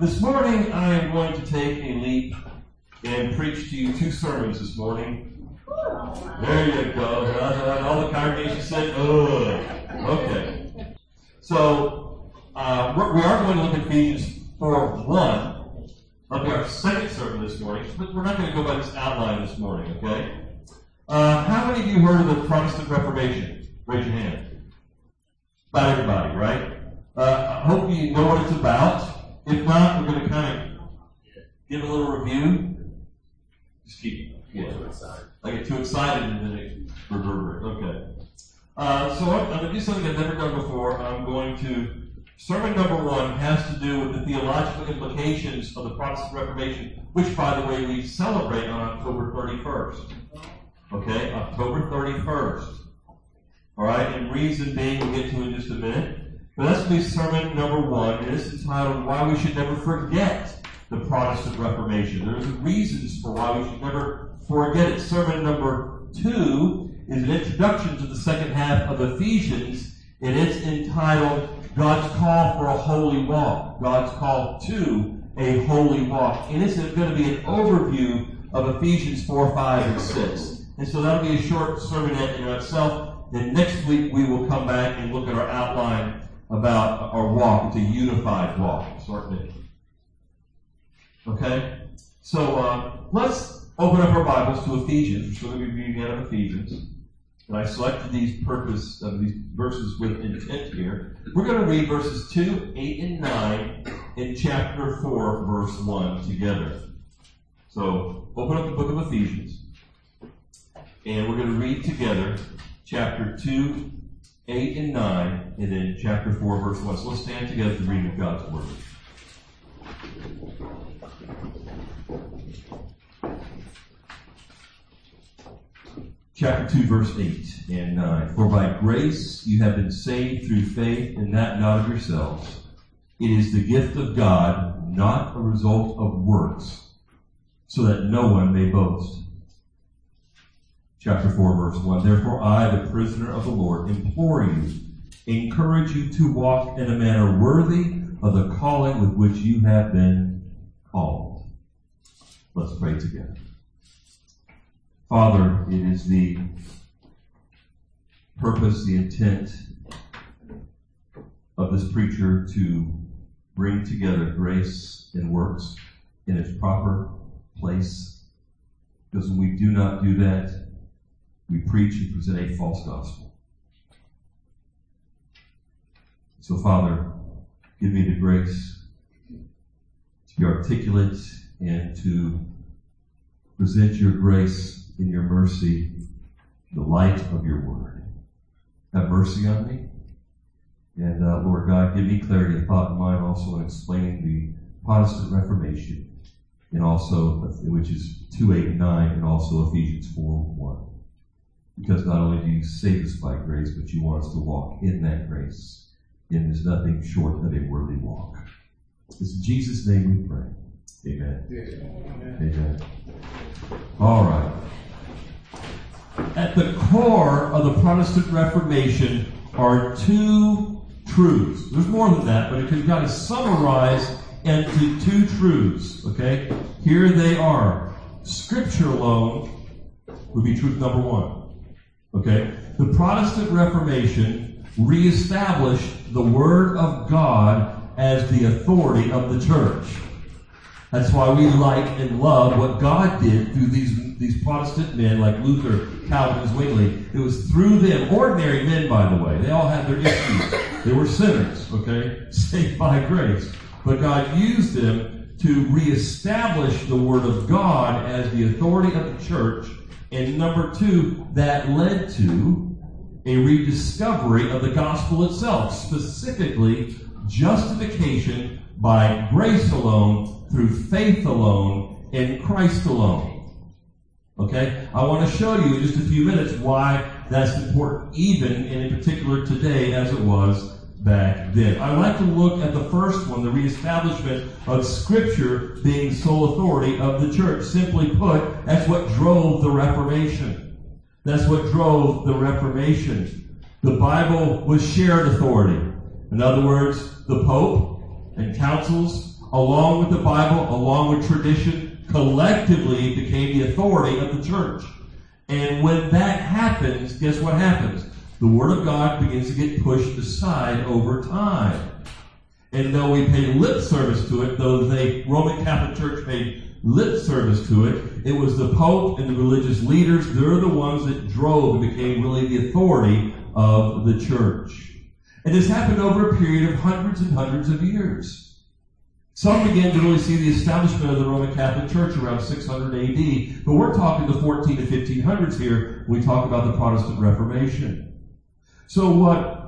This morning, I am going to take a leap and preach to you two sermons this morning. There you go. All the congregation said, "Ugh." Okay. So uh, we are going to look at Ephesians 4 1. That'll be our second sermon this morning, but we're not going to go by this outline this morning, okay? Uh, how many of you heard of the Protestant Reformation? Raise your hand. About everybody, right? Uh, I hope you know what it's about. If not, we're going to kind of give a little review. Just keep yeah. I get too excited and then it reverberates. Okay. Uh, so I'm going to do something I've never done before. I'm going to Sermon number one has to do with the theological implications of the Protestant Reformation, which, by the way, we celebrate on October 31st. Okay, October 31st. All right, and reason being, we'll get to in just a minute. That's going to be sermon number one, it's entitled Why We Should Never Forget the Protestant Reformation. There's reasons for why we should never forget it. Sermon number two is an introduction to the second half of Ephesians, and it's entitled God's call for a holy walk. God's call to a holy walk. And it's going to be an overview of Ephesians 4, 5, and 6. And so that'll be a short sermon in itself. Then next week we will come back and look at our outline about our walk. It's a unified walk, it. Okay? So uh, let's open up our Bibles to Ephesians. We're going to be reading out of Ephesians. And I selected these purpose of these verses with intent here. We're going to read verses 2, 8, and 9 in chapter 4, verse 1 together. So open up the book of Ephesians. And we're going to read together chapter 2, 8, and 9, and then chapter 4, verse 1. So let's stand together to read God's Word. Chapter 2, verse 8 and 9. For by grace you have been saved through faith, and that not of yourselves. It is the gift of God, not a result of works, so that no one may boast chapter 4, verse 1. Therefore, I, the prisoner of the Lord, implore you, encourage you to walk in a manner worthy of the calling with which you have been called. Let's pray together. Father, it is the purpose, the intent of this preacher to bring together grace and works in its proper place. Because when we do not do that, we preach and present a false gospel. So, Father, give me the grace to be articulate and to present your grace in your mercy, the light of your word. Have mercy on me. And uh, Lord God, give me clarity of thought and mind also in explaining the Protestant Reformation, and also, which is 289 and 9, and also Ephesians 4 1. Because not only do you save us by grace, but you want us to walk in that grace. And there's nothing short of a worthy walk. It's in Jesus' name we pray. Amen. Amen. Amen. All right. At the core of the Protestant Reformation are two truths. There's more than that, but it can kind of summarize into two truths. Okay? Here they are. Scripture alone would be truth number one. Okay? The Protestant Reformation reestablished the Word of God as the authority of the church. That's why we like and love what God did through these, these Protestant men like Luther, Calvin, Zwingli. It was through them, ordinary men, by the way. They all had their issues. They were sinners, okay? Saved by grace. But God used them to reestablish the Word of God as the authority of the church and number two, that led to a rediscovery of the gospel itself, specifically justification by grace alone, through faith alone, in Christ alone. Okay? I want to show you in just a few minutes why that's important, even and in particular today as it was back then. I'd like to look at the first one, the reestablishment of Scripture being sole authority of the church. Simply put, that's what drove the Reformation. That's what drove the Reformation. The Bible was shared authority. In other words, the Pope and councils along with the Bible, along with tradition, collectively became the authority of the church. And when that happens, guess what happens? The Word of God begins to get pushed aside over time. And though we pay lip service to it, though the Roman Catholic Church paid lip service to it, it was the Pope and the religious leaders, they're the ones that drove and became really the authority of the church. And this happened over a period of hundreds and hundreds of years. Some began to really see the establishment of the Roman Catholic Church around 600 AD, but we're talking the 14 to 1500s here we talk about the Protestant Reformation. So what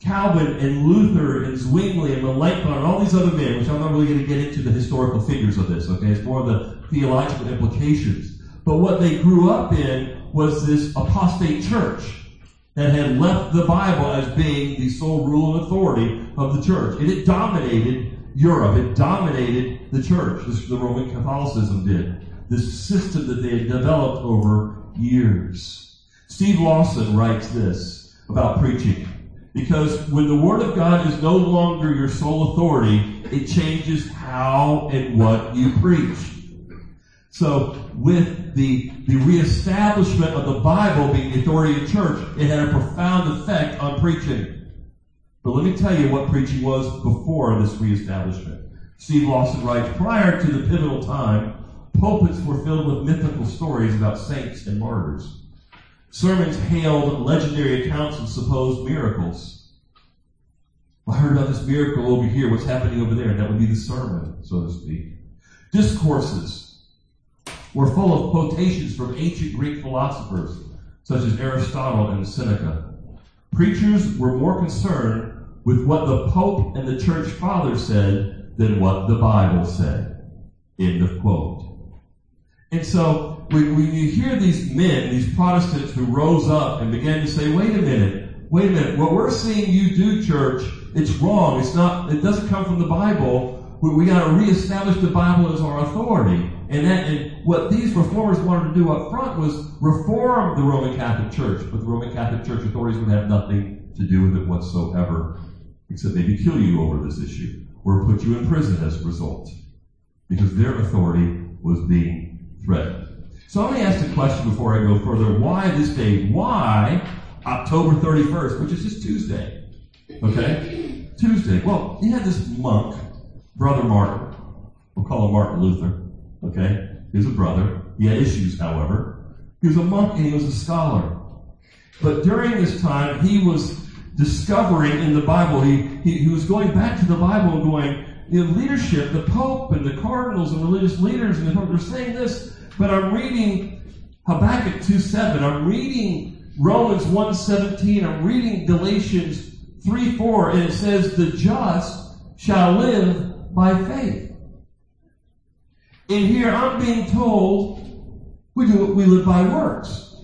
Calvin and Luther and Zwingli and Melanchthon and all these other men, which I'm not really going to get into the historical figures of this, okay? It's more of the theological implications. But what they grew up in was this apostate church that had left the Bible as being the sole rule and authority of the church. And it dominated Europe. It dominated the church. This is what the Roman Catholicism did. This system that they had developed over years. Steve Lawson writes this about preaching. Because when the Word of God is no longer your sole authority, it changes how and what you preach. So with the, the reestablishment of the Bible being the authority of church, it had a profound effect on preaching. But let me tell you what preaching was before this reestablishment. Steve Lawson writes, prior to the pivotal time, pulpits were filled with mythical stories about saints and martyrs. Sermons hailed legendary accounts of supposed miracles. I heard about this miracle over here. What's happening over there? And that would be the sermon, so to speak. Discourses were full of quotations from ancient Greek philosophers, such as Aristotle and Seneca. Preachers were more concerned with what the Pope and the Church Fathers said than what the Bible said. End of quote. And so, when, when you hear these men, these Protestants who rose up and began to say, wait a minute, wait a minute, what we're seeing you do, church, it's wrong. It's not, it doesn't come from the Bible. We, we got to reestablish the Bible as our authority. And that, and what these reformers wanted to do up front was reform the Roman Catholic Church, but the Roman Catholic Church authorities would have nothing to do with it whatsoever except maybe kill you over this issue or put you in prison as a result because their authority was being threatened. So let me ask the question before I go further. Why this day? Why October 31st, which is just Tuesday? Okay? Tuesday. Well, you had this monk, Brother Martin. We'll call him Martin Luther. Okay? He was a brother. He had issues, however. He was a monk and he was a scholar. But during this time, he was discovering in the Bible. He, he, he was going back to the Bible and going, know, leadership, the Pope and the cardinals and religious leaders, and the they're saying this, but I'm reading Habakkuk 2.7. I'm reading Romans 1.17. I'm reading Galatians 3.4, and it says, the just shall live by faith. And here I'm being told we do we live by works.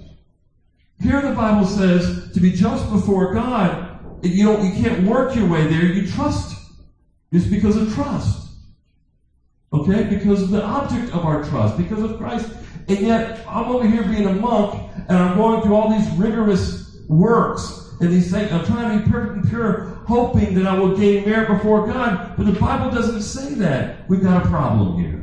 Here the Bible says to be just before God, you don't, you can't work your way there. You trust. It's because of trust. Okay? Because of the object of our trust, because of Christ. And yet, I'm over here being a monk, and I'm going through all these rigorous works, and these things. I'm trying to be perfect and pure, hoping that I will gain merit before God. But the Bible doesn't say that. We've got a problem here.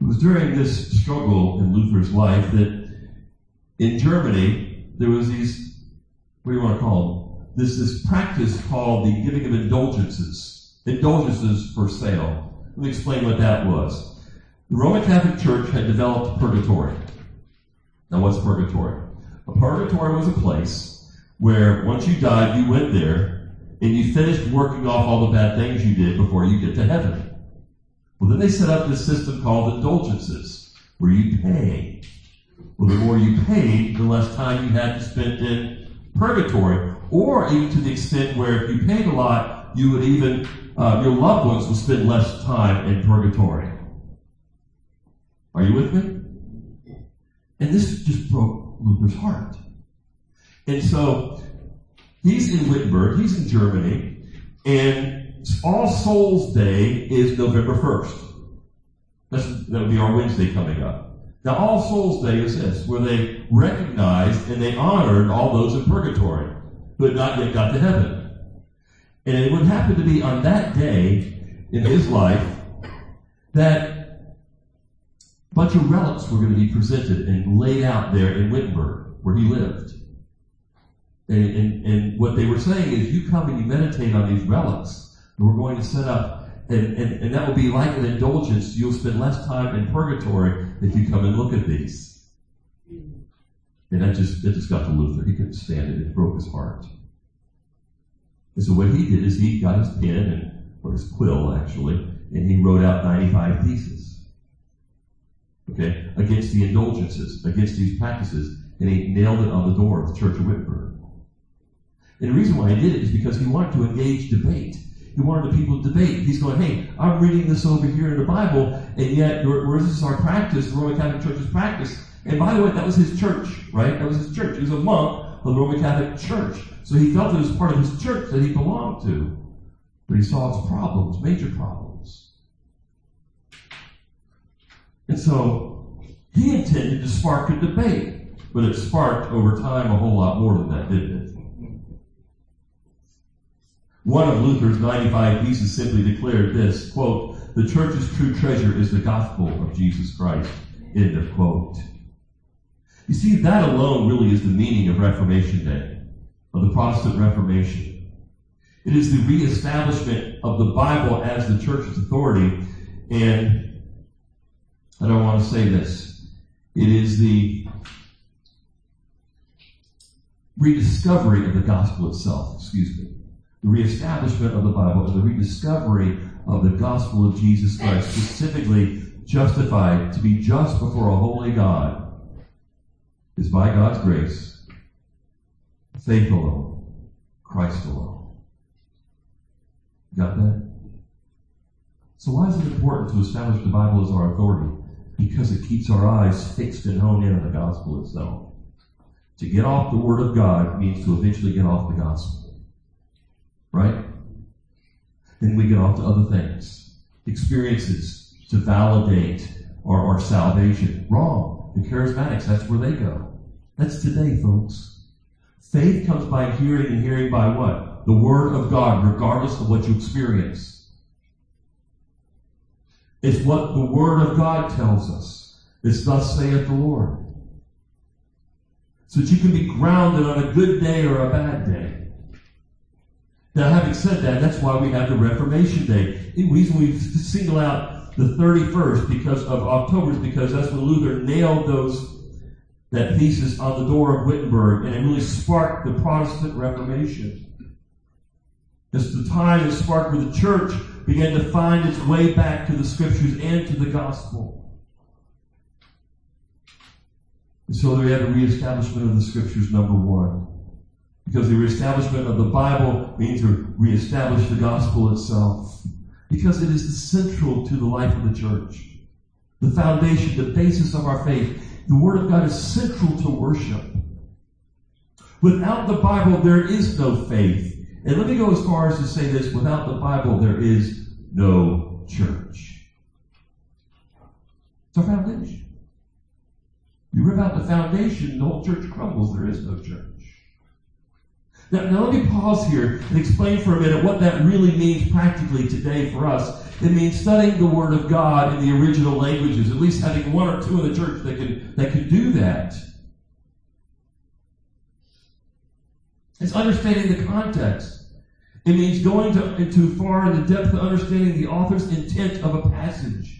It was during this struggle in Luther's life that in Germany there was these, what do you want to call them? This, this practice called the giving of indulgences. Indulgences for sale. Let me explain what that was. The Roman Catholic Church had developed purgatory. Now what's purgatory? A purgatory was a place where once you died, you went there and you finished working off all the bad things you did before you get to heaven. Well, then they set up this system called indulgences, where you pay. Well, the more you paid, the less time you had to spend in purgatory, or even to the extent where if you paid a lot, you would even, uh, your loved ones would spend less time in purgatory. Are you with me? And this just broke Luther's heart. And so he's in Wittenberg, he's in Germany, and all Souls Day is November 1st. That's, that'll be our Wednesday coming up. Now, All Souls Day is this, where they recognized and they honored all those in purgatory. Who had not yet got to heaven. And it would happen to be on that day in his life that a bunch of relics were going to be presented and laid out there in Wittenberg, where he lived. And, and, and what they were saying is, you come and you meditate on these relics, and we're going to set up, and, and, and that will be like an indulgence. You'll spend less time in purgatory if you come and look at these. And that just, that just got to Luther. He couldn't stand it. It broke his heart. And so what he did is he got his pen, and, or his quill actually, and he wrote out 95 theses. Okay? Against the indulgences, against these practices. And he nailed it on the door of the Church of Wittenberg. And the reason why he did it is because he wanted to engage debate. He wanted the people to debate. He's going, hey, I'm reading this over here in the Bible, and yet where this is our practice, the Roman Catholic Church's practice. And by the way, that was his church, right? That was his church. He was a monk of the Roman Catholic Church. So he felt it was part of his church that he belonged to. But he saw its problems, major problems. And so he intended to spark a debate, but it sparked over time a whole lot more than that, didn't it? One of Luther's 95 theses simply declared this, quote, the church's true treasure is the gospel of Jesus Christ, end of quote. You see, that alone really is the meaning of Reformation Day, of the Protestant Reformation. It is the reestablishment of the Bible as the church's authority, and I don't want to say this. It is the rediscovery of the gospel itself, excuse me the reestablishment of the Bible and the rediscovery of the gospel of Jesus Christ, specifically justified to be just before a holy God, is by God's grace, faith alone, Christ alone. Got that? So why is it important to establish the Bible as our authority? Because it keeps our eyes fixed and honed in on the gospel itself. To get off the Word of God means to eventually get off the gospel. Right? Then we get off to other things. Experiences to validate our, our salvation. Wrong. The charismatics, that's where they go. That's today, folks. Faith comes by hearing and hearing by what? The Word of God, regardless of what you experience. It's what the Word of God tells us. It's thus saith the Lord. So that you can be grounded on a good day or a bad day. Now, having said that, that's why we have the Reformation Day. The reason we single out the 31st because of October is because that's when Luther nailed those that thesis on the door of Wittenberg, and it really sparked the Protestant Reformation. It's the time that sparked where the church began to find its way back to the scriptures and to the gospel. And so we had a reestablishment of the scriptures, number one. Because the reestablishment of the Bible means to reestablish the gospel itself. Because it is central to the life of the church. The foundation, the basis of our faith. The Word of God is central to worship. Without the Bible, there is no faith. And let me go as far as to say this without the Bible, there is no church. It's our foundation. You rip out the foundation, the whole church crumbles. There is no church. Now, now, let me pause here and explain for a minute what that really means practically today for us. It means studying the Word of God in the original languages, at least having one or two in the church that can, that can do that. It's understanding the context. It means going to, into far in the depth of understanding the author's intent of a passage.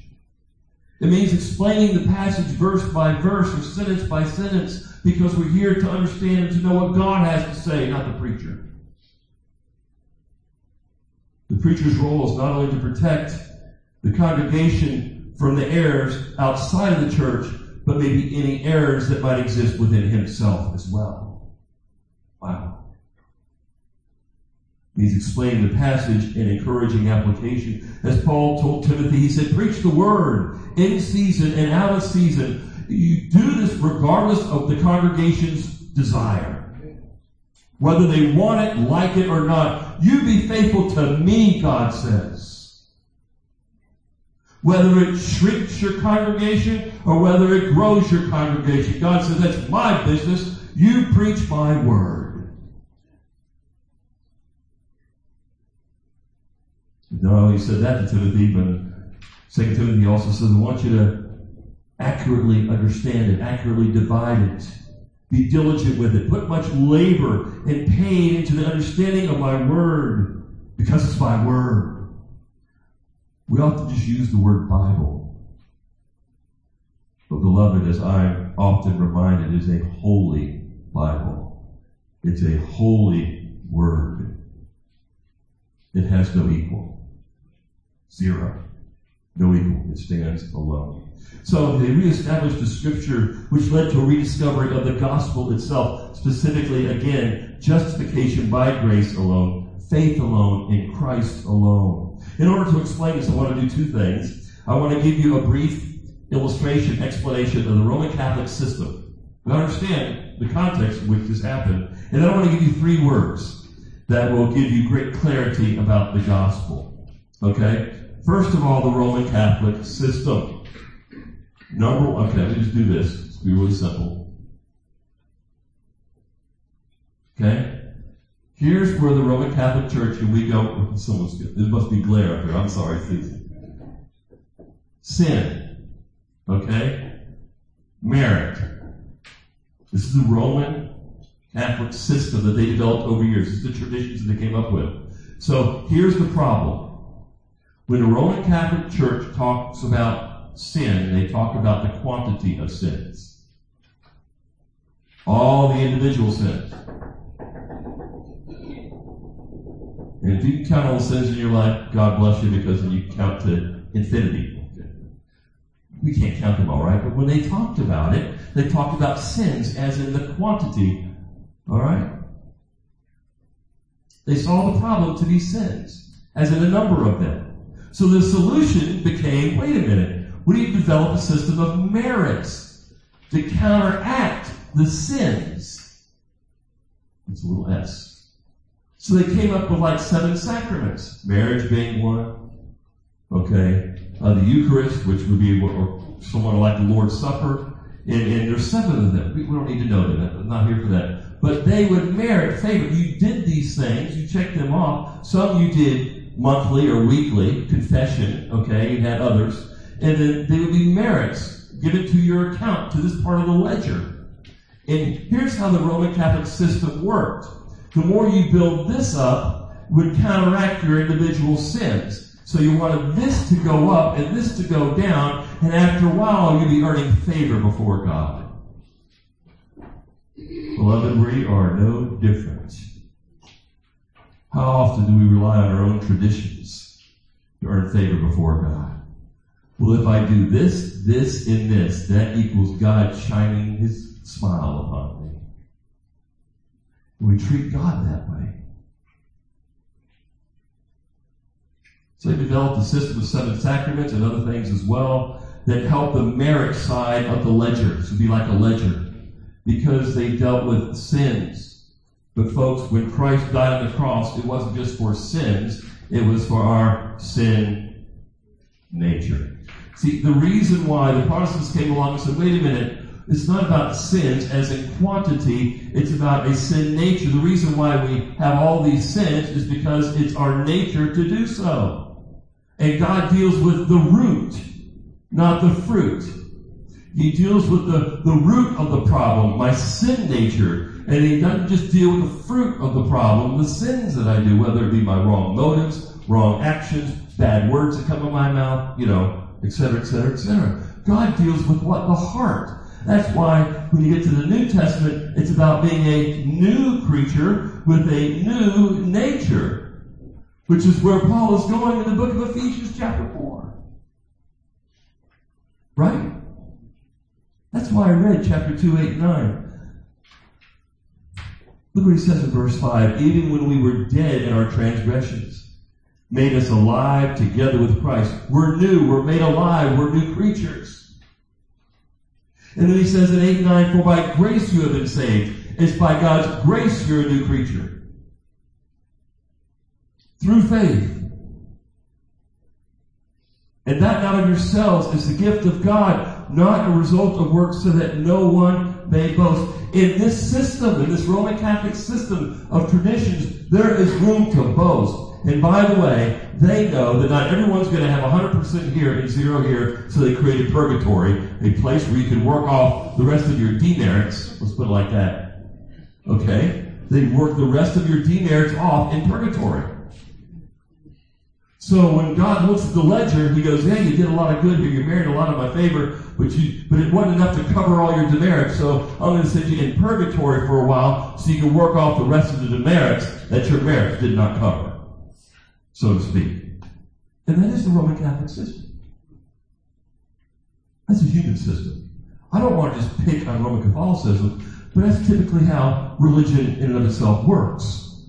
It means explaining the passage verse by verse or sentence by sentence because we're here to understand and to know what God has to say, not the preacher. The preacher's role is not only to protect the congregation from the errors outside of the church, but maybe any errors that might exist within himself as well. Wow. He's explaining the passage and encouraging application. As Paul told Timothy, he said, Preach the word in season and out of season you do this regardless of the congregation's desire. Whether they want it, like it, or not. You be faithful to me, God says. Whether it shrinks your congregation or whether it grows your congregation. God says, that's my business. You preach my word. No, he said that to Timothy, but Second Timothy also says, I want you to accurately understand it, accurately divide it. Be diligent with it. Put much labor and pain into the understanding of my word, because it's my word. We often just use the word Bible. But beloved, as I'm often reminded, is a holy Bible. It's a holy word. It has no equal. Zero. No equal. It stands alone. So they reestablished the scripture which led to a rediscovery of the gospel itself, specifically, again, justification by grace alone, faith alone, in Christ alone. In order to explain this, I want to do two things. I want to give you a brief illustration, explanation of the Roman Catholic system. And understand the context in which this happened. And then I want to give you three words that will give you great clarity about the gospel. Okay? First of all, the Roman Catholic system. Number one, okay, let me just do this. It's be really simple. Okay? Here's where the Roman Catholic Church, and we go, oh, someone's good. This must be glare up here. I'm sorry, Susie. Sin. Okay? Merit. This is the Roman Catholic system that they developed over years. This is the traditions that they came up with. So here's the problem. When the Roman Catholic Church talks about sin, they talk about the quantity of sins. All the individual sins. And if you count all the sins in your life, God bless you because then you count to infinity. We can't count them all, right? But when they talked about it, they talked about sins as in the quantity, all right? They saw the problem to be sins, as in a number of them. So the solution became, wait a minute, we need to develop a system of merits to counteract the sins. It's a little S. So they came up with like seven sacraments, marriage being one, okay, uh, the Eucharist, which would be or somewhat like the Lord's Supper, and, and there's seven of them. We, we don't need to know that. I'm not here for that. But they would merit favor. You did these things. You checked them off. Some you did monthly or weekly confession. Okay, you had others, and then they would be merits given to your account to this part of the ledger. And here's how the Roman Catholic system worked. The more you build this up, would counteract your individual sins. So you wanted this to go up and this to go down, and after a while you'd be earning favor before God. Beloved, we are no different. How often do we rely on our own traditions to earn favor before God? Well, if I do this, this, and this, that equals God shining his smile upon me. We treat God that way. So they developed a system of seven sacraments and other things as well that help the merit side of the ledger. So be like a ledger. Because they dealt with sins. But folks, when Christ died on the cross, it wasn't just for sins, it was for our sin nature. See, the reason why the Protestants came along and said, wait a minute, it's not about sins as in quantity, it's about a sin nature. The reason why we have all these sins is because it's our nature to do so. And God deals with the root, not the fruit. He deals with the, the root of the problem, my sin nature. And he doesn't just deal with the fruit of the problem, the sins that I do, whether it be my wrong motives, wrong actions, bad words that come in my mouth, you know, etc., etc., etc. God deals with what? The heart. That's why when you get to the New Testament, it's about being a new creature with a new nature which is where Paul is going in the book of Ephesians, chapter 4. Right? That's why I read chapter 2, 8, 9. Look what he says in verse 5. Even when we were dead in our transgressions, made us alive together with Christ. We're new. We're made alive. We're new creatures. And then he says in 8 9, For by grace you have been saved. It's by God's grace you're a new creature through faith. And that not of yourselves is the gift of God, not a result of works, so that no one may boast. In this system, in this Roman Catholic system of traditions, there is room to boast. And by the way, they know that not everyone's going to have 100% here and zero here, so they created purgatory, a place where you can work off the rest of your demerits. Let's put it like that. Okay? They work the rest of your demerits off in purgatory. So when God looks at the ledger, he goes, "Yeah, you did a lot of good here. You married a lot of my favor, but you, but it wasn't enough to cover all your demerits. So I'm going to send you in purgatory for a while, so you can work off the rest of the demerits that your merits did not cover." so to speak. And that is the Roman Catholic system. That's a human system. I don't want to just pick on Roman Catholicism, but that's typically how religion in and of itself works.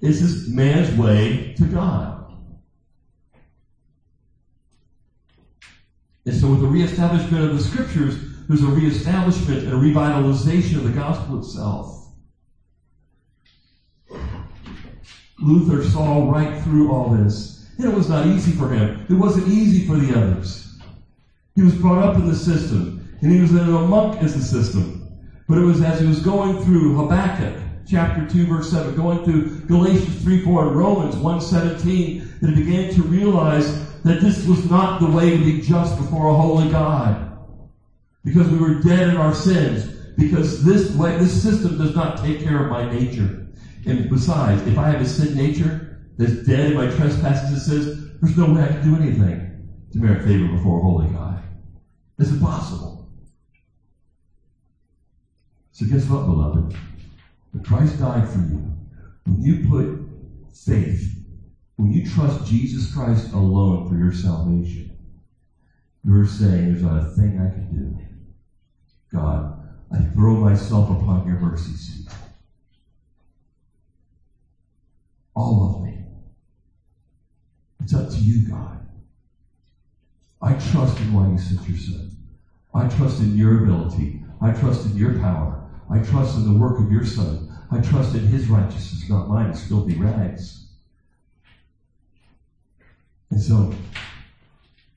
It's this man's way to God. And so with the reestablishment of the scriptures, there's a reestablishment and a revitalization of the gospel itself. Luther saw right through all this. And it was not easy for him. It wasn't easy for the others. He was brought up in the system, and he was in a monk as the system. But it was as he was going through Habakkuk, chapter 2, verse 7, going through Galatians 3, 4, and Romans 1, 17, that he began to realize that this was not the way to be just before a holy God. Because we were dead in our sins. Because this way, this system does not take care of my nature. And besides, if I have a sin nature that's dead in my trespasses, it says, there's no way I can do anything to merit favor before a holy God. It's impossible. So guess what, beloved? When Christ died for you, when you put faith, when you trust Jesus Christ alone for your salvation, you're saying there's not a thing I can do. God, I throw myself upon your mercy seat. all of me. It's up to you, God. I trust in why you sent your son. I trust in your ability. I trust in your power. I trust in the work of your son. I trust in his righteousness, not mine, it's filthy rags. And so,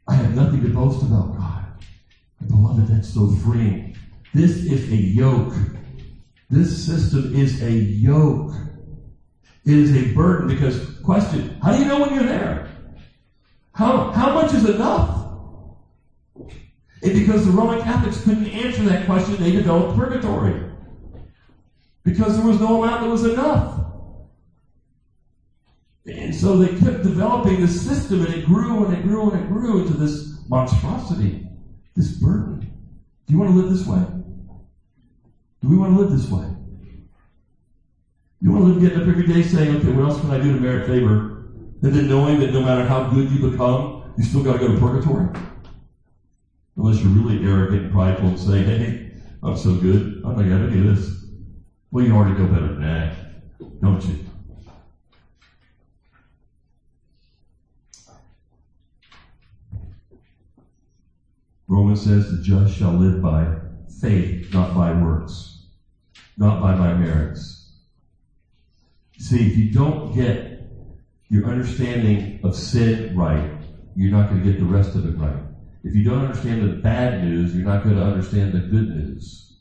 I have nothing to boast about, God. Beloved, that's so freeing. This is a yoke. This system is a yoke. It is a burden because, question, how do you know when you're there? How, how much is enough? And because the Roman Catholics couldn't answer that question, they developed purgatory. Because there was no amount that was enough. And so they kept developing this system, and it grew and it grew and it grew into this monstrosity, this burden. Do you want to live this way? Do we want to live this way? You want to live getting up every day saying, okay, what else can I do to merit favor? And then knowing that no matter how good you become, you still got to go to purgatory? Unless you're really arrogant and prideful and say, hey, I'm so good, I'm not going to of this. Well, you already know better than that, don't you? Romans says the just shall live by faith, not by works, not by my merits. See, if you don't get your understanding of sin right, you're not going to get the rest of it right. If you don't understand the bad news, you're not going to understand the good news.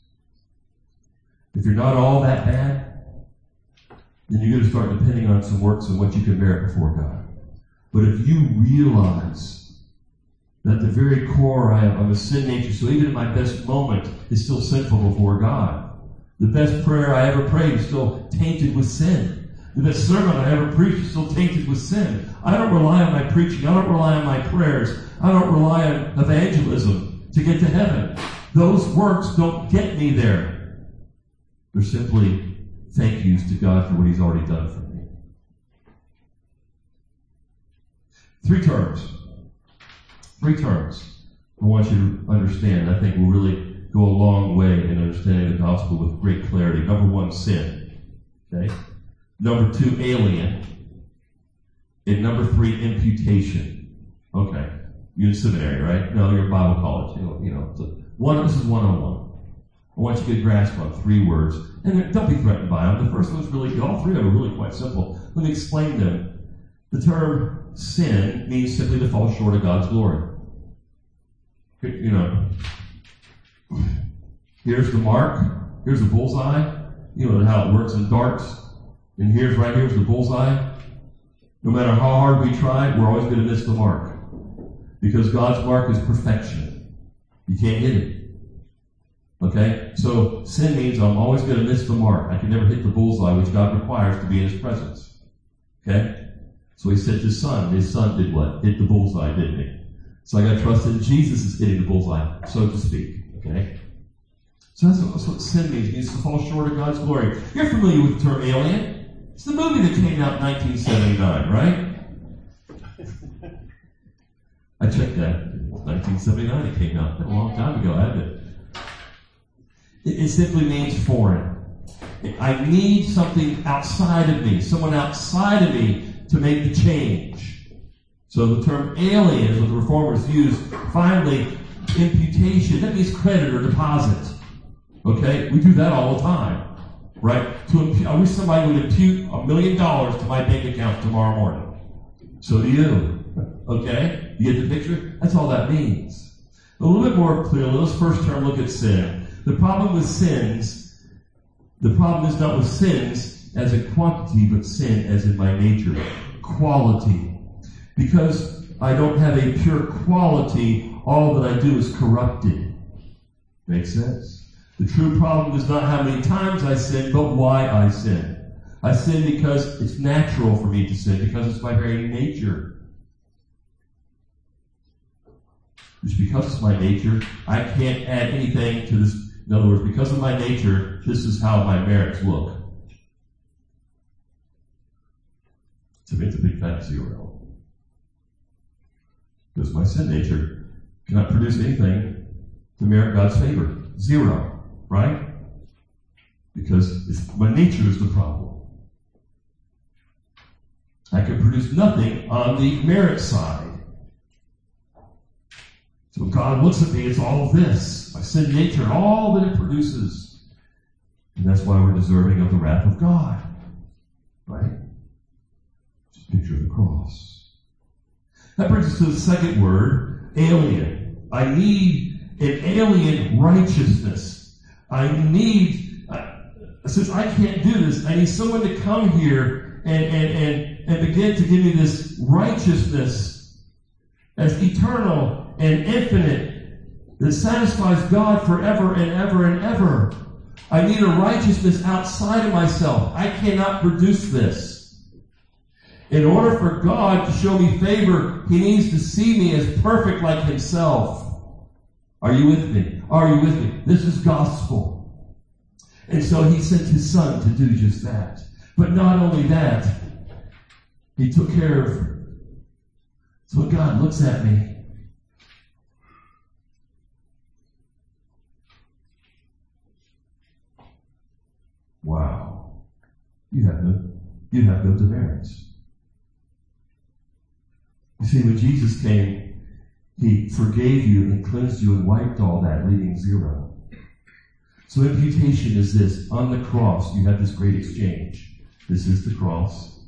If you're not all that bad, then you're going to start depending on some works and what you can merit before God. But if you realize that the very core I am, I'm a sin nature, so even in my best moment is still sinful before God. The best prayer I ever prayed is still tainted with sin. The best sermon I ever preached is still tainted with sin. I don't rely on my preaching. I don't rely on my prayers. I don't rely on evangelism to get to heaven. Those works don't get me there. They're simply thank yous to God for what He's already done for me. Three terms. Three terms I want you to understand. I think will really go a long way in understanding the gospel with great clarity. Number one, sin. Okay? Number two, alien. And number three, imputation. Okay. You're in seminary, right? No, you're Bible college. You know, you know so one, this is one on one. I want you to get a grasp on three words. And don't be threatened by them. The first one's really, all three of them are really quite simple. Let me explain them. The term sin means simply to fall short of God's glory. You know, Here's the mark. Here's the bullseye. You know how it works in darts. And here's right here's the bullseye. No matter how hard we try, we're always going to miss the mark. Because God's mark is perfection. You can't hit it. Okay? So sin means I'm always going to miss the mark. I can never hit the bullseye, which God requires to be in his presence. Okay? So he sent his son. His son did what? Hit the bullseye, didn't he? So I got to trust that Jesus is hitting the bullseye, so to speak. Okay? So that's what, that's what sin means. It means to fall short of God's glory. You're familiar with the term alien. It's the movie that came out in 1979, right? I checked that. 1979 it came out. A long time ago, hadn't it? It, it simply means foreign. I need something outside of me, someone outside of me to make the change. So the term alien is what the reformers use. Finally, imputation, that means credit or deposit. Okay? We do that all the time. Right? To I wish somebody would impute a million dollars to my bank account tomorrow morning. So do you. Okay? You get the picture? That's all that means. A little bit more clearly, let's first turn look at sin. The problem with sins, the problem is not with sins as a quantity, but sin as in my nature. Quality. Because I don't have a pure quality, all that I do is corrupted. Make sense? The true problem is not how many times I sin, but why I sin. I sin because it's natural for me to sin, because it's my very nature. Just because it's my nature, I can't add anything to this. In other words, because of my nature, this is how my merits look. To it's a big fat zero. Because my sin nature cannot produce anything to merit God's favor. Zero. Right? Because my nature is the problem. I can produce nothing on the merit side. So God looks at me, it's all this. My sin nature and all that it produces. And that's why we're deserving of the wrath of God. Right? Picture of the cross. That brings us to the second word, alien. I need an alien righteousness. I need, uh, since I can't do this, I need someone to come here and, and, and, and begin to give me this righteousness as eternal and infinite that satisfies God forever and ever and ever. I need a righteousness outside of myself. I cannot produce this. In order for God to show me favor, He needs to see me as perfect like Himself. Are you with me? Are you with me? This is gospel. And so He sent His Son to do just that. But not only that, He took care of. So God looks at me Wow. You have no, you have no demerits. You see, when Jesus came, he forgave you and cleansed you and wiped all that, leaving zero. So imputation is this. On the cross, you have this great exchange. This is the cross.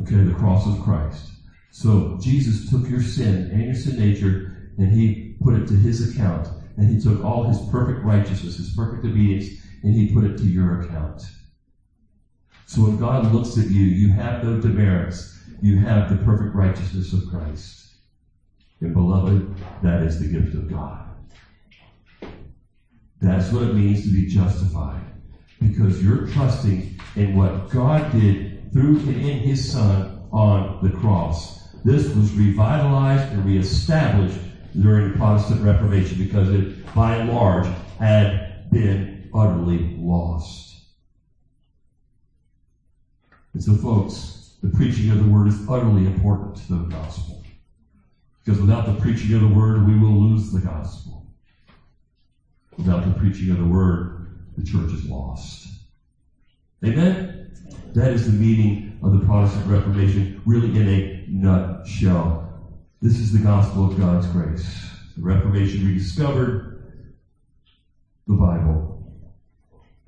Okay, the cross of Christ. So Jesus took your sin and your sin nature and he put it to his account. And he took all his perfect righteousness, his perfect obedience, and he put it to your account. So when God looks at you, you have no demerits. You have the perfect righteousness of Christ. And beloved, that is the gift of God. That's what it means to be justified. Because you're trusting in what God did through and in His Son on the cross. This was revitalized and reestablished during the Protestant Reformation because it, by and large, had been utterly lost. And so, folks, the preaching of the word is utterly important to the gospel. Because without the preaching of the word, we will lose the gospel. Without the preaching of the word, the church is lost. Amen? That is the meaning of the Protestant Reformation, really in a nutshell. This is the gospel of God's grace. The Reformation rediscovered the Bible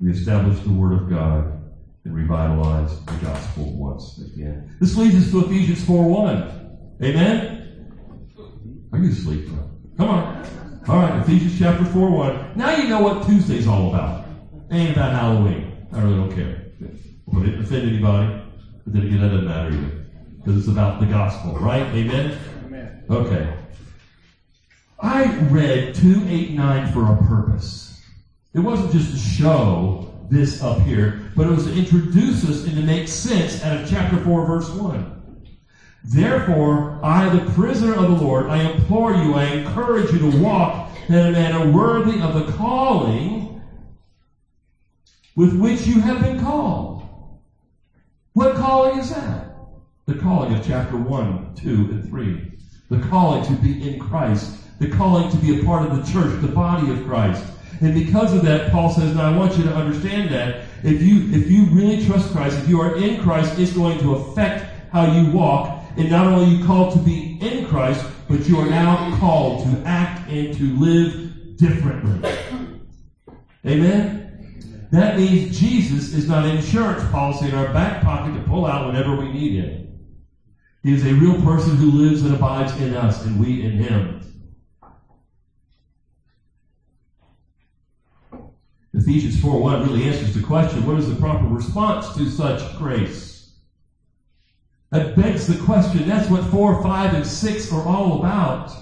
reestablish the Word of God, and revitalize the gospel once again. This leads us to Ephesians 4 1. Amen? Are you asleep? Come on. All right, Ephesians chapter 4 1. Now you know what Tuesday's all about. It ain't about Halloween. I really don't care. Well, it didn't offend anybody, but then again, that doesn't matter either. Because it's about the gospel, right? Amen? Amen. Okay. I read 289 for a purpose. It wasn't just to show this up here, but it was to introduce us and to make sense out of chapter 4, verse 1. Therefore, I, the prisoner of the Lord, I implore you, I encourage you to walk in a manner worthy of the calling with which you have been called. What calling is that? The calling of chapter 1, 2, and 3. The calling to be in Christ. The calling to be a part of the church, the body of Christ. And because of that, Paul says, now I want you to understand that if you, if you really trust Christ, if you are in Christ, it's going to affect how you walk. And not only you called to be in Christ, but you are now called to act and to live differently. Amen? That means Jesus is not an insurance policy in our back pocket to pull out whenever we need him. He is a real person who lives and abides in us, and we in him. Ephesians 4 1 really answers the question what is the proper response to such grace? That begs the question. That's what 4, 5, and 6 are all about.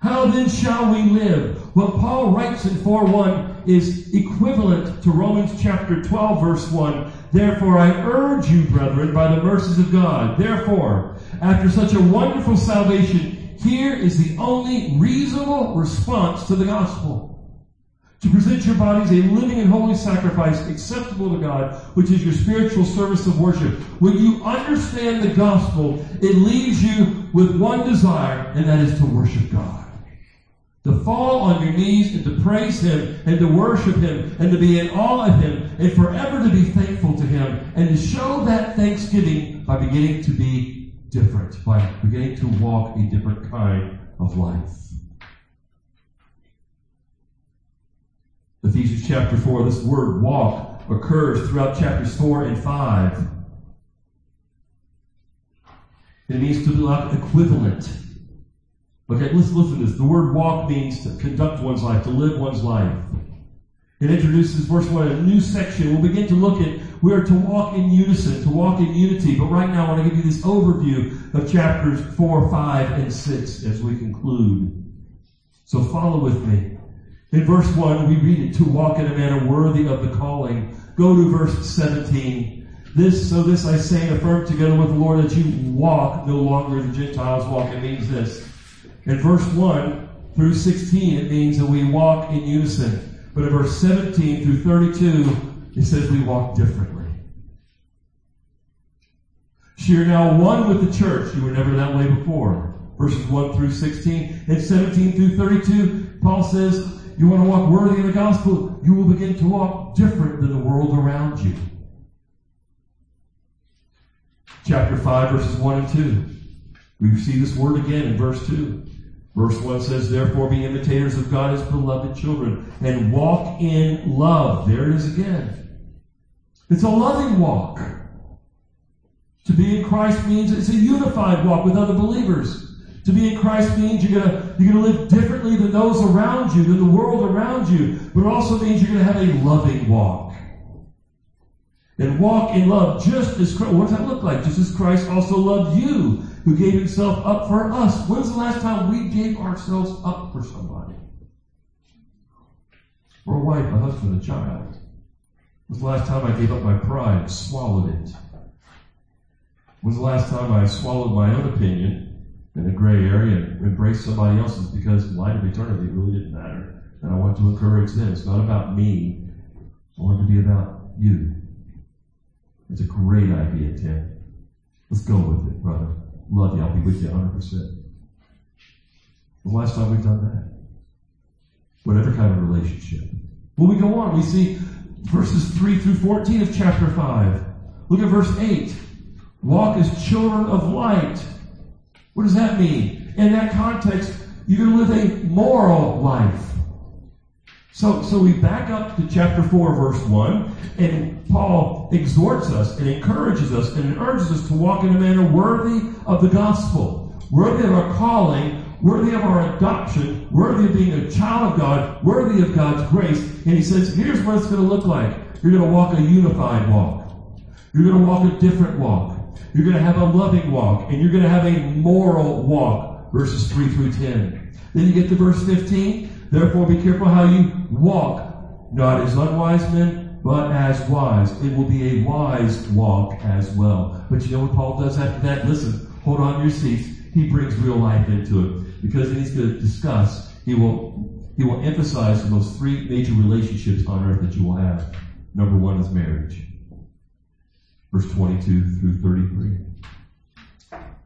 How then shall we live? What Paul writes in 4 1 is equivalent to Romans chapter 12, verse 1. Therefore, I urge you, brethren, by the mercies of God. Therefore, after such a wonderful salvation, here is the only reasonable response to the gospel. To present your bodies a living and holy sacrifice acceptable to God, which is your spiritual service of worship. When you understand the gospel, it leaves you with one desire, and that is to worship God to fall on your knees and to praise Him and to worship Him and to be in awe of Him and forever to be thankful to Him and to show that thanksgiving by beginning to be different, by beginning to walk a different kind of life. Ephesians chapter 4, this word walk occurs throughout chapters 4 and 5. It means to be like equivalent. Okay, let's listen to this. The word walk means to conduct one's life, to live one's life. It introduces verse 1, a new section. We'll begin to look at we are to walk in unison, to walk in unity. But right now I want to give you this overview of chapters 4, 5, and 6 as we conclude. So follow with me. In verse 1, we read it to walk in a manner worthy of the calling. Go to verse 17. This, so this I say affirm together with the Lord that you walk no longer the Gentiles walk. It means this. In verse 1 through 16, it means that we walk in unison. But in verse 17 through 32, it says we walk differently. So you're now one with the church. You were never that way before. Verses 1 through 16. And 17 through 32, Paul says, you want to walk worthy of the gospel, you will begin to walk different than the world around you. Chapter 5, verses 1 and 2. We see this word again in verse 2. Verse 1 says, Therefore be imitators of God as beloved children, and walk in love. There it is again. It's a loving walk. To be in Christ means it's a unified walk with other believers. To be in Christ means you're gonna you're gonna live differently than those around you, than the world around you. But it also means you're gonna have a loving walk. And walk in love just as Christ, what does that look like? Just as Christ also loved you, who gave himself up for us. When's the last time we gave ourselves up for somebody? For a wife, a husband, a child. When's the last time I gave up my pride, swallowed it? When's the last time I swallowed my own opinion in a gray area and embrace somebody else's because in light of eternity it really didn't matter. And I want to encourage them. It's not about me. I want it to be about you. It's a great idea, Tim. Let's go with it, brother. Love you. I'll be with you 100%. The last time we've done that? Whatever kind of relationship. Well, we go on. We see verses 3 through 14 of chapter 5. Look at verse 8. Walk as children of light what does that mean? In that context, you're going to live a moral life. So, so we back up to chapter 4, verse 1, and Paul exhorts us and encourages us and urges us to walk in a manner worthy of the gospel, worthy of our calling, worthy of our adoption, worthy of being a child of God, worthy of God's grace. And he says, here's what it's going to look like. You're going to walk a unified walk. You're going to walk a different walk. You're going to have a loving walk, and you're going to have a moral walk. Verses 3 through 10. Then you get to verse 15. Therefore, be careful how you walk, not as unwise men, but as wise. It will be a wise walk as well. But you know what Paul does after that? Listen, hold on your seats. He brings real life into it because he's going to discuss. He will he will emphasize those three major relationships on earth that you will have. Number one is marriage verse 22 through 33.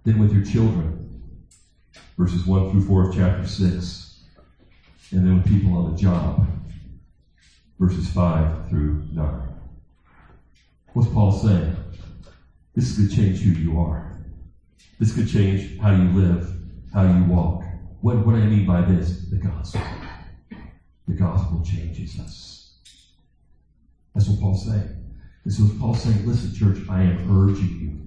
Then with your children, verses 1 through 4 of chapter 6. And then with people on the job, verses 5 through 9. What's Paul saying? This could change who you are. This could change how you live, how you walk. What, what do I mean by this? The gospel. The gospel changes us. That's what Paul's saying. And so Paul's saying, listen, church, I am urging you.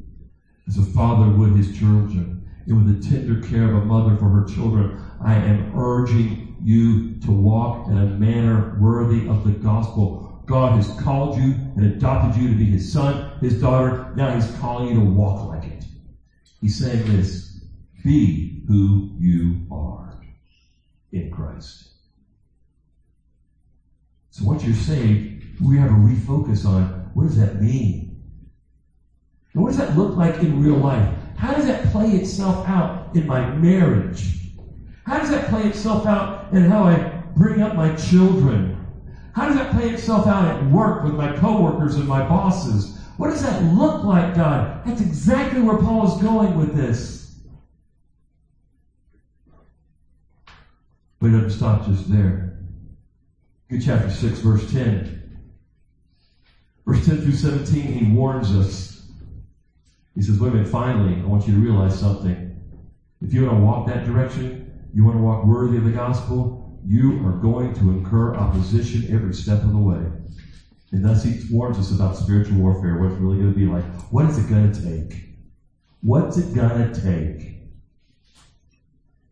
As a father would his children, and with the tender care of a mother for her children, I am urging you to walk in a manner worthy of the gospel. God has called you and adopted you to be his son, his daughter. Now he's calling you to walk like it. He's saying this, be who you are in Christ. So once you're saved, we have to refocus on what does that mean? And what does that look like in real life? How does that play itself out in my marriage? How does that play itself out in how I bring up my children? How does that play itself out at work with my coworkers and my bosses? What does that look like, God? That's exactly where Paul is going with this. But it doesn't stop just there. Good chapter 6, verse 10. Verse 10 through 17, he warns us. He says, wait a minute, finally, I want you to realize something. If you want to walk that direction, you want to walk worthy of the gospel, you are going to incur opposition every step of the way. And thus he warns us about spiritual warfare, what it's really going to be like. What is it going to take? What's it going to take?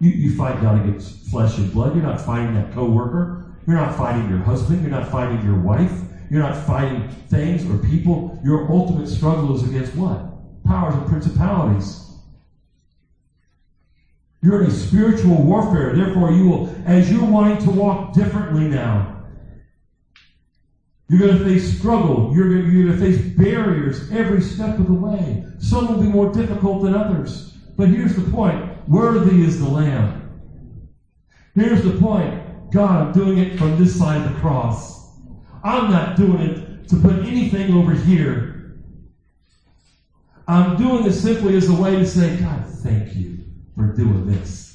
You, you fight not against flesh and blood. You're not fighting that coworker. You're not fighting your husband. You're not fighting your wife. You're not fighting things or people. Your ultimate struggle is against what? Powers and principalities. You're in a spiritual warfare. Therefore, you will, as you're wanting to walk differently now, you're going to face struggle. You're going, to, you're going to face barriers every step of the way. Some will be more difficult than others. But here's the point worthy is the Lamb. Here's the point God, I'm doing it from this side of the cross. I'm not doing it to put anything over here. I'm doing this simply as a way to say, God, thank you for doing this.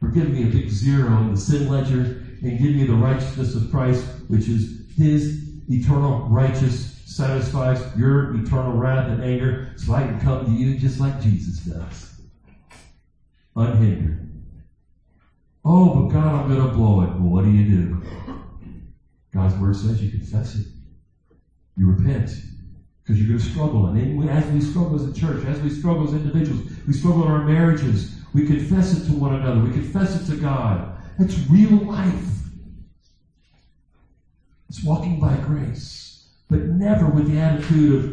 For giving me a big zero in the sin ledger and giving me the righteousness of Christ, which is His eternal righteous satisfies your eternal wrath and anger so I can come to you just like Jesus does. Unhindered. Oh, but God, I'm going to blow it. Well, what do you do? God's word says you confess it. You repent. Because you're going to struggle. And as we struggle as a church, as we struggle as individuals, we struggle in our marriages, we confess it to one another. We confess it to God. That's real life. It's walking by grace. But never with the attitude of,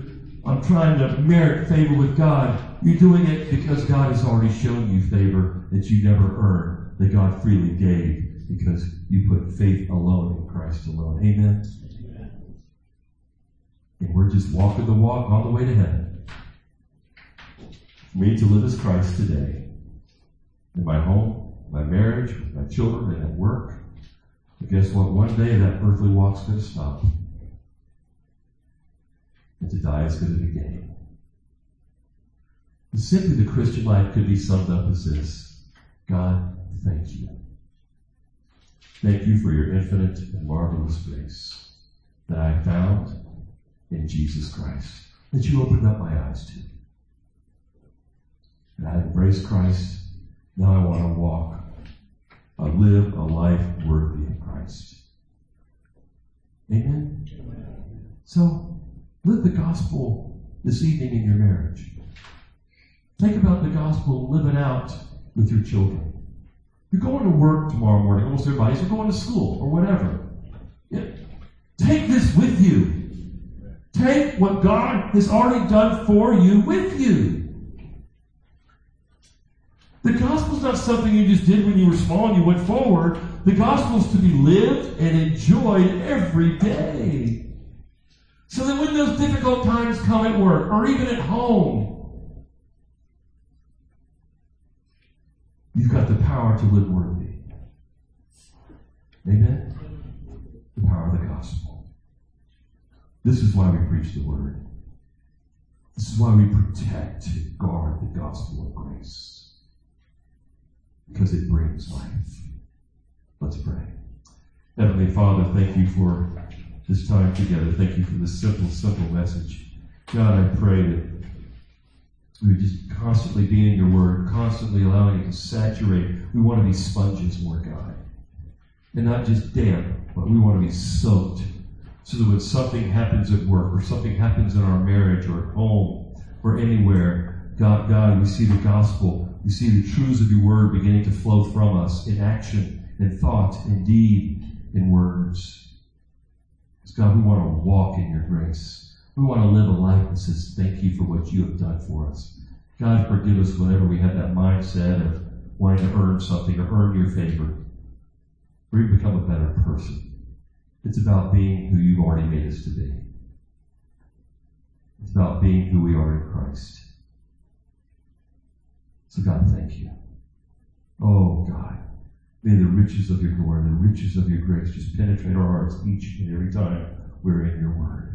I'm trying to merit favor with God. You're doing it because God has already shown you favor that you never earned, that God freely gave because you put faith alone in Christ alone. Amen? Amen. And we're just walking the walk on the way to heaven. For me to live as Christ today. In my home, my marriage, with my children, and at work. But guess what? One day that earthly walk's going to stop. And to die is going to be gain. simply the Christian life could be summed up as this God, thank you Thank you for your infinite and marvelous grace that I found in Jesus Christ, that you opened up my eyes to. And I embrace Christ. Now I want to walk, I live a life worthy of Christ. Amen? So, live the gospel this evening in your marriage. Think about the gospel, live it out with your children. You're going to work tomorrow morning. Almost everybody's are going to school or whatever. Yeah. Take this with you. Take what God has already done for you with you. The gospel's not something you just did when you were small and you went forward. The gospel's to be lived and enjoyed every day. So that when those difficult times come at work or even at home, power to live worthy. Amen? The power of the gospel. This is why we preach the word. This is why we protect and guard the gospel of grace. Because it brings life. Let's pray. Heavenly Father, thank you for this time together. Thank you for this simple, simple message. God, I pray that we just constantly be in your word, constantly allowing it to saturate. We want to be sponges, Lord God. And not just damp, but we want to be soaked. So that when something happens at work, or something happens in our marriage, or at home, or anywhere, God, God, we see the gospel, we see the truths of your word beginning to flow from us in action, in thought, in deed, in words. Because God, we want to walk in your grace. We want to live a life that says, Thank you for what you have done for us. God, forgive us whenever we have that mindset of wanting to earn something or earn your favor. Or even become a better person. It's about being who you've already made us to be. It's about being who we are in Christ. So, God, thank you. Oh, God. May the riches of your glory, the riches of your grace just penetrate our hearts each and every time we're in your word.